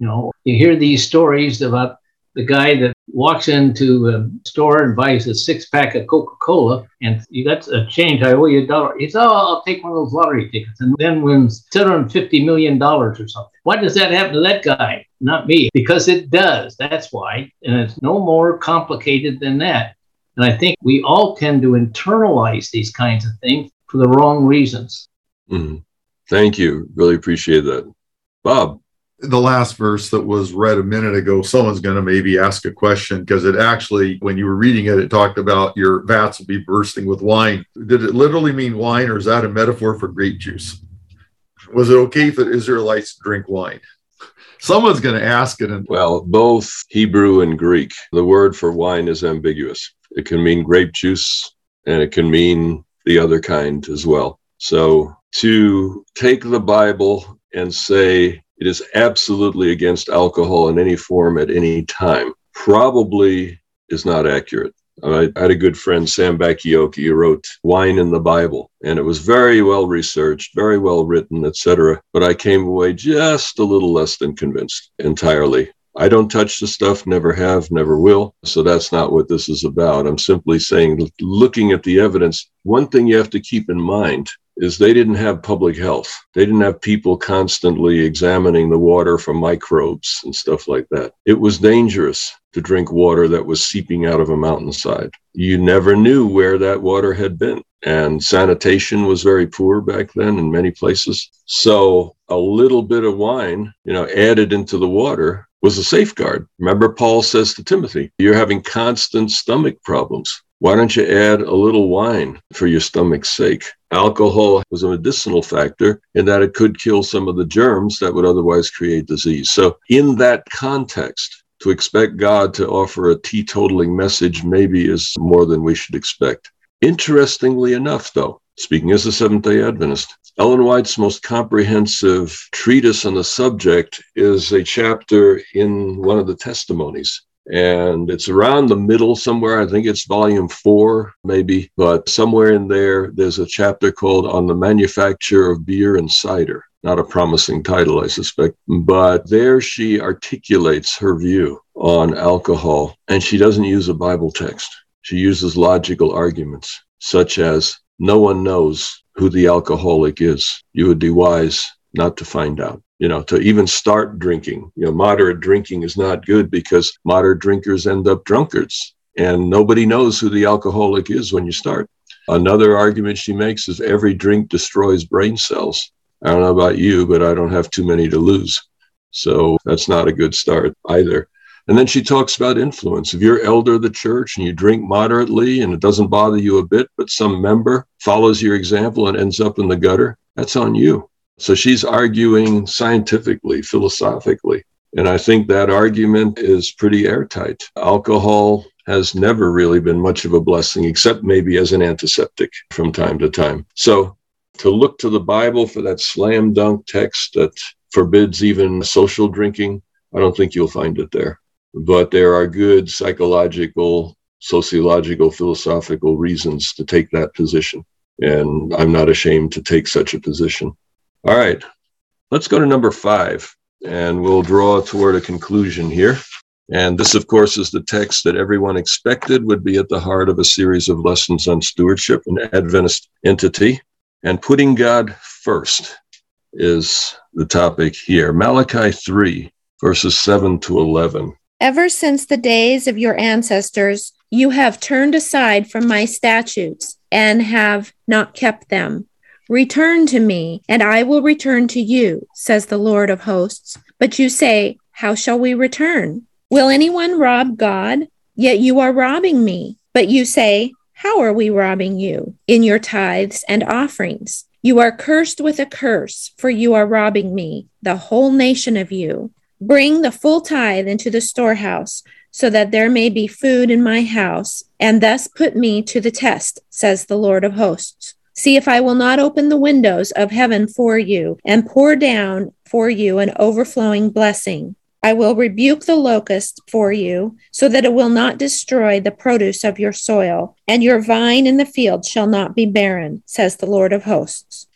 You know, you hear these stories about the guy that walks into a store and buys a six pack of Coca Cola and you got a change, I owe you a dollar. He says, Oh, I'll take one of those lottery tickets and then wins $750 million or something. Why does that happen to that guy? Not me. Because it does. That's why. And it's no more complicated than that. And I think we all tend to internalize these kinds of things for the wrong reasons. Mm-hmm. Thank you. Really appreciate that. Bob the last verse that was read a minute ago, someone's going to maybe ask a question because it actually, when you were reading it, it talked about your vats will be bursting with wine. Did it literally mean wine, or is that a metaphor for grape juice? Was it okay for Israelites to drink wine? Someone's going to ask it. And- well, both Hebrew and Greek, the word for wine is ambiguous. It can mean grape juice and it can mean the other kind as well. So to take the Bible and say it is absolutely against alcohol in any form at any time. Probably is not accurate. I had a good friend, Sam Bacchiocchi, who wrote Wine in the Bible, and it was very well researched, very well written, etc. But I came away just a little less than convinced entirely. I don't touch the stuff, never have, never will. So that's not what this is about. I'm simply saying, looking at the evidence, one thing you have to keep in mind is they didn't have public health. They didn't have people constantly examining the water for microbes and stuff like that. It was dangerous to drink water that was seeping out of a mountainside. You never knew where that water had been. And sanitation was very poor back then in many places. So a little bit of wine, you know, added into the water was a safeguard. Remember, Paul says to Timothy, you're having constant stomach problems. Why don't you add a little wine for your stomach's sake? Alcohol was a medicinal factor in that it could kill some of the germs that would otherwise create disease. So, in that context, to expect God to offer a teetotaling message maybe is more than we should expect. Interestingly enough, though, speaking as a Seventh day Adventist, Ellen White's most comprehensive treatise on the subject is a chapter in one of the testimonies and it's around the middle somewhere. I think it's volume four, maybe, but somewhere in there, there's a chapter called On the Manufacture of Beer and Cider. Not a promising title, I suspect, but there she articulates her view on alcohol, and she doesn't use a Bible text. She uses logical arguments, such as no one knows who the alcoholic is. You would be wise not to find out you know, to even start drinking. You know, moderate drinking is not good because moderate drinkers end up drunkards and nobody knows who the alcoholic is when you start. Another argument she makes is every drink destroys brain cells. I don't know about you, but I don't have too many to lose. So that's not a good start either. And then she talks about influence. If you're elder of the church and you drink moderately and it doesn't bother you a bit, but some member follows your example and ends up in the gutter, that's on you. So she's arguing scientifically, philosophically. And I think that argument is pretty airtight. Alcohol has never really been much of a blessing, except maybe as an antiseptic from time to time. So to look to the Bible for that slam dunk text that forbids even social drinking, I don't think you'll find it there. But there are good psychological, sociological, philosophical reasons to take that position. And I'm not ashamed to take such a position. All right, let's go to number five, and we'll draw toward a conclusion here. And this, of course, is the text that everyone expected would be at the heart of a series of lessons on stewardship, an Adventist entity. And putting God first is the topic here. Malachi 3, verses 7 to 11. Ever since the days of your ancestors, you have turned aside from my statutes and have not kept them. Return to me, and I will return to you, says the Lord of hosts. But you say, How shall we return? Will anyone rob God? Yet you are robbing me. But you say, How are we robbing you? In your tithes and offerings. You are cursed with a curse, for you are robbing me, the whole nation of you. Bring the full tithe into the storehouse, so that there may be food in my house, and thus put me to the test, says the Lord of hosts. See if I will not open the windows of heaven for you and pour down for you an overflowing blessing. I will rebuke the locust for you, so that it will not destroy the produce of your soil, and your vine in the field shall not be barren, says the Lord of hosts.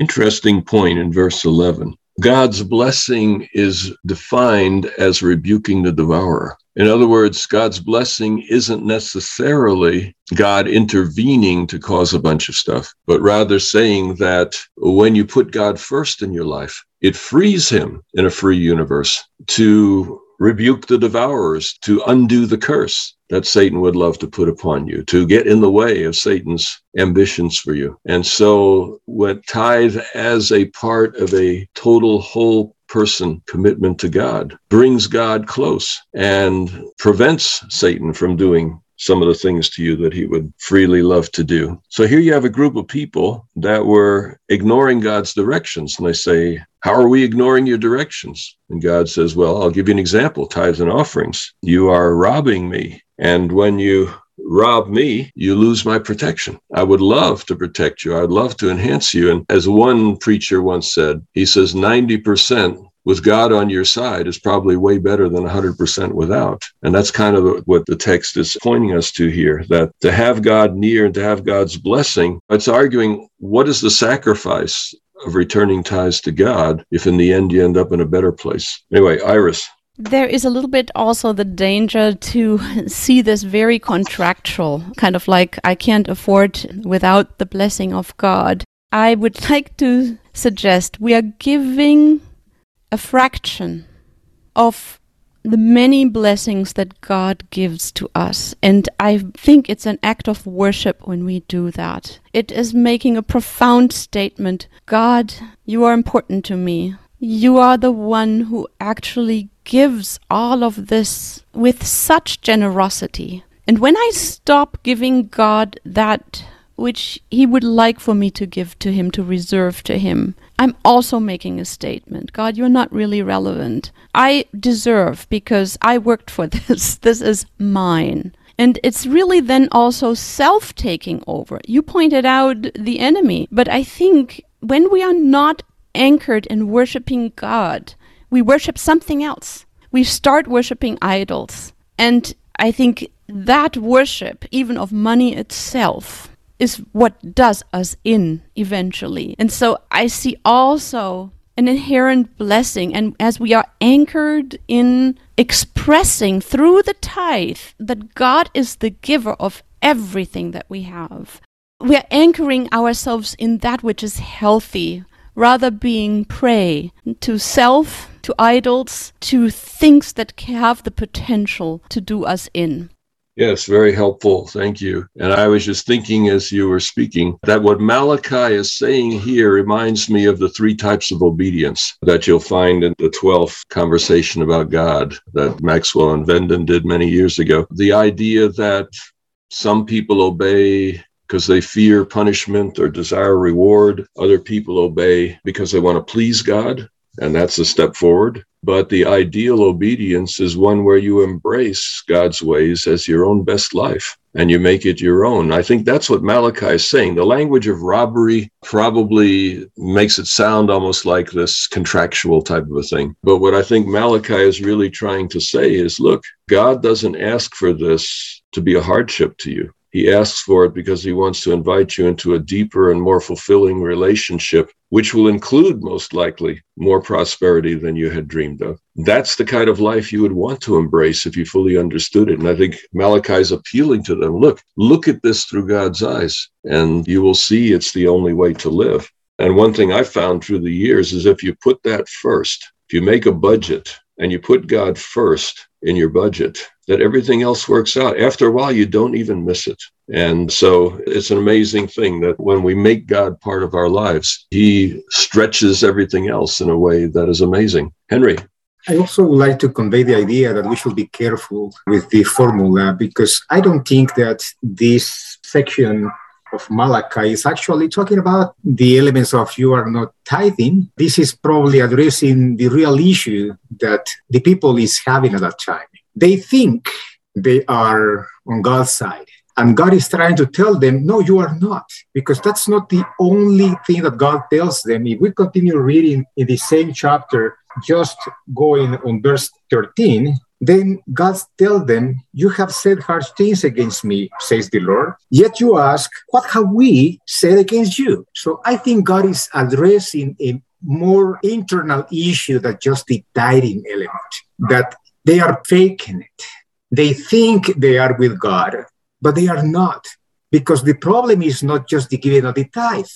Interesting point in verse 11. God's blessing is defined as rebuking the devourer. In other words, God's blessing isn't necessarily God intervening to cause a bunch of stuff, but rather saying that when you put God first in your life, it frees him in a free universe to rebuke the devourers, to undo the curse that Satan would love to put upon you, to get in the way of Satan's ambitions for you. And so, what tithe as a part of a total whole person commitment to God brings God close and prevents Satan from doing some of the things to you that he would freely love to do. So here you have a group of people that were ignoring God's directions. And they say, How are we ignoring your directions? And God says, Well, I'll give you an example tithes and offerings. You are robbing me. And when you rob me, you lose my protection. I would love to protect you. I'd love to enhance you. And as one preacher once said, he says 90% with God on your side is probably way better than 100% without. And that's kind of what the text is pointing us to here that to have God near and to have God's blessing, it's arguing what is the sacrifice of returning tithes to God if in the end you end up in a better place. Anyway, Iris. There is a little bit also the danger to see this very contractual, kind of like I can't afford without the blessing of God. I would like to suggest we are giving a fraction of the many blessings that God gives to us. And I think it's an act of worship when we do that. It is making a profound statement God, you are important to me. You are the one who actually gives all of this with such generosity. And when I stop giving God that which He would like for me to give to Him, to reserve to Him, I'm also making a statement. God, you're not really relevant. I deserve because I worked for this. This is mine. And it's really then also self taking over. You pointed out the enemy, but I think when we are not anchored in worshiping God, we worship something else. We start worshiping idols. And I think that worship, even of money itself, is what does us in eventually. And so I see also an inherent blessing. And as we are anchored in expressing through the tithe that God is the giver of everything that we have, we are anchoring ourselves in that which is healthy rather being prey to self, to idols, to things that have the potential to do us in. Yes, very helpful. Thank you. And I was just thinking as you were speaking that what Malachi is saying here reminds me of the three types of obedience that you'll find in the 12th conversation about God that Maxwell and Venden did many years ago. The idea that some people obey because they fear punishment or desire reward. Other people obey because they want to please God, and that's a step forward. But the ideal obedience is one where you embrace God's ways as your own best life and you make it your own. I think that's what Malachi is saying. The language of robbery probably makes it sound almost like this contractual type of a thing. But what I think Malachi is really trying to say is look, God doesn't ask for this to be a hardship to you. He asks for it because he wants to invite you into a deeper and more fulfilling relationship, which will include, most likely, more prosperity than you had dreamed of. That's the kind of life you would want to embrace if you fully understood it. And I think Malachi is appealing to them look, look at this through God's eyes, and you will see it's the only way to live. And one thing I've found through the years is if you put that first, if you make a budget and you put God first in your budget, that everything else works out. After a while, you don't even miss it. And so it's an amazing thing that when we make God part of our lives, He stretches everything else in a way that is amazing. Henry. I also would like to convey the idea that we should be careful with the formula because I don't think that this section of Malachi is actually talking about the elements of you are not tithing. This is probably addressing the real issue that the people is having at that time. They think they are on God's side. And God is trying to tell them, no, you are not, because that's not the only thing that God tells them. If we continue reading in the same chapter, just going on verse 13, then God tells them, You have said harsh things against me, says the Lord. Yet you ask, What have we said against you? So I think God is addressing a more internal issue than just the tithing element, that they are faking it. They think they are with God, but they are not. Because the problem is not just the giving of the tithe.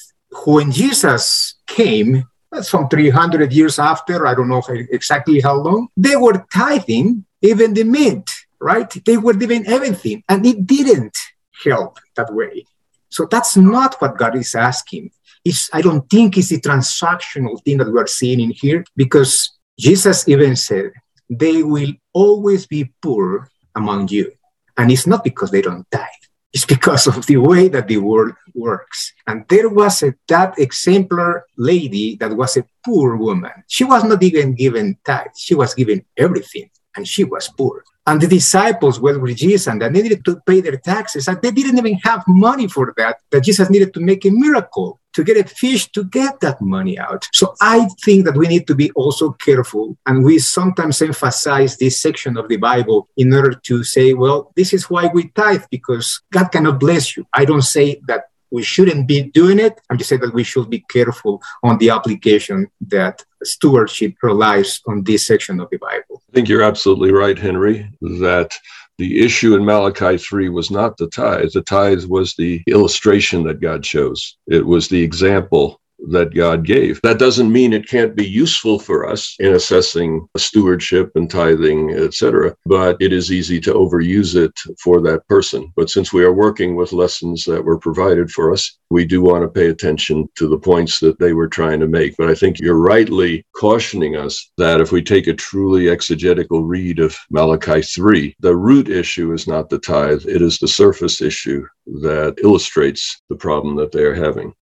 When Jesus came, some 300 years after, I don't know exactly how long, they were tithing even the mint, right? They were giving everything, and it didn't help that way. So that's not what God is asking. It's, I don't think it's the transactional thing that we are seeing in here, because Jesus even said, they will always be poor among you. And it's not because they don't die. It's because of the way that the world works. And there was a, that exemplar lady that was a poor woman. She was not even given tithe. She was given everything and she was poor. And the disciples were with Jesus and they needed to pay their taxes. And they didn't even have money for that, that Jesus needed to make a miracle to get a fish to get that money out. So I think that we need to be also careful. And we sometimes emphasize this section of the Bible in order to say, well, this is why we tithe, because God cannot bless you. I don't say that we shouldn't be doing it. I'm just saying that we should be careful on the application that stewardship relies on this section of the Bible. I think you're absolutely right, Henry, that the issue in Malachi 3 was not the tithe. The tithe was the illustration that God chose, it was the example that God gave. That doesn't mean it can't be useful for us in assessing stewardship and tithing, etc. But it is easy to overuse it for that person. But since we are working with lessons that were provided for us, we do want to pay attention to the points that they were trying to make. But I think you're rightly cautioning us that if we take a truly exegetical read of Malachi 3, the root issue is not the tithe, it is the surface issue that illustrates the problem that they are having.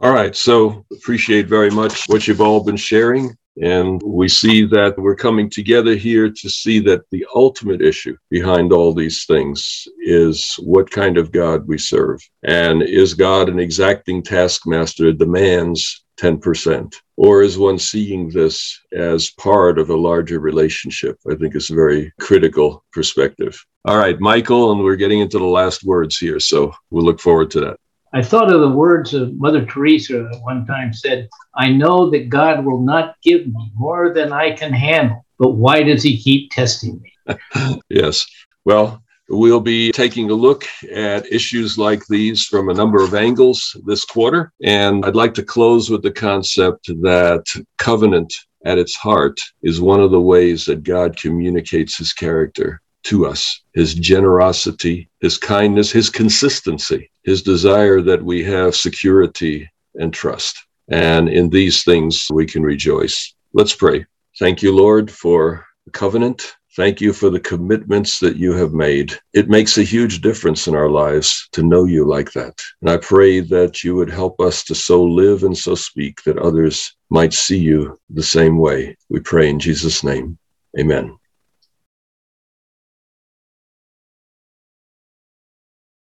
All right. So appreciate very much what you've all been sharing. And we see that we're coming together here to see that the ultimate issue behind all these things is what kind of God we serve. And is God an exacting taskmaster that demands 10%? Or is one seeing this as part of a larger relationship? I think is a very critical perspective. All right, Michael, and we're getting into the last words here. So we'll look forward to that. I thought of the words of Mother Teresa at one time said, I know that God will not give me more than I can handle, but why does he keep testing me? yes. Well, we'll be taking a look at issues like these from a number of angles this quarter. And I'd like to close with the concept that covenant at its heart is one of the ways that God communicates his character to us his generosity, his kindness, his consistency, his desire that we have security and trust. And in these things, we can rejoice. Let's pray. Thank you, Lord, for the covenant. Thank you for the commitments that you have made. It makes a huge difference in our lives to know you like that. And I pray that you would help us to so live and so speak that others might see you the same way. We pray in Jesus' name. Amen.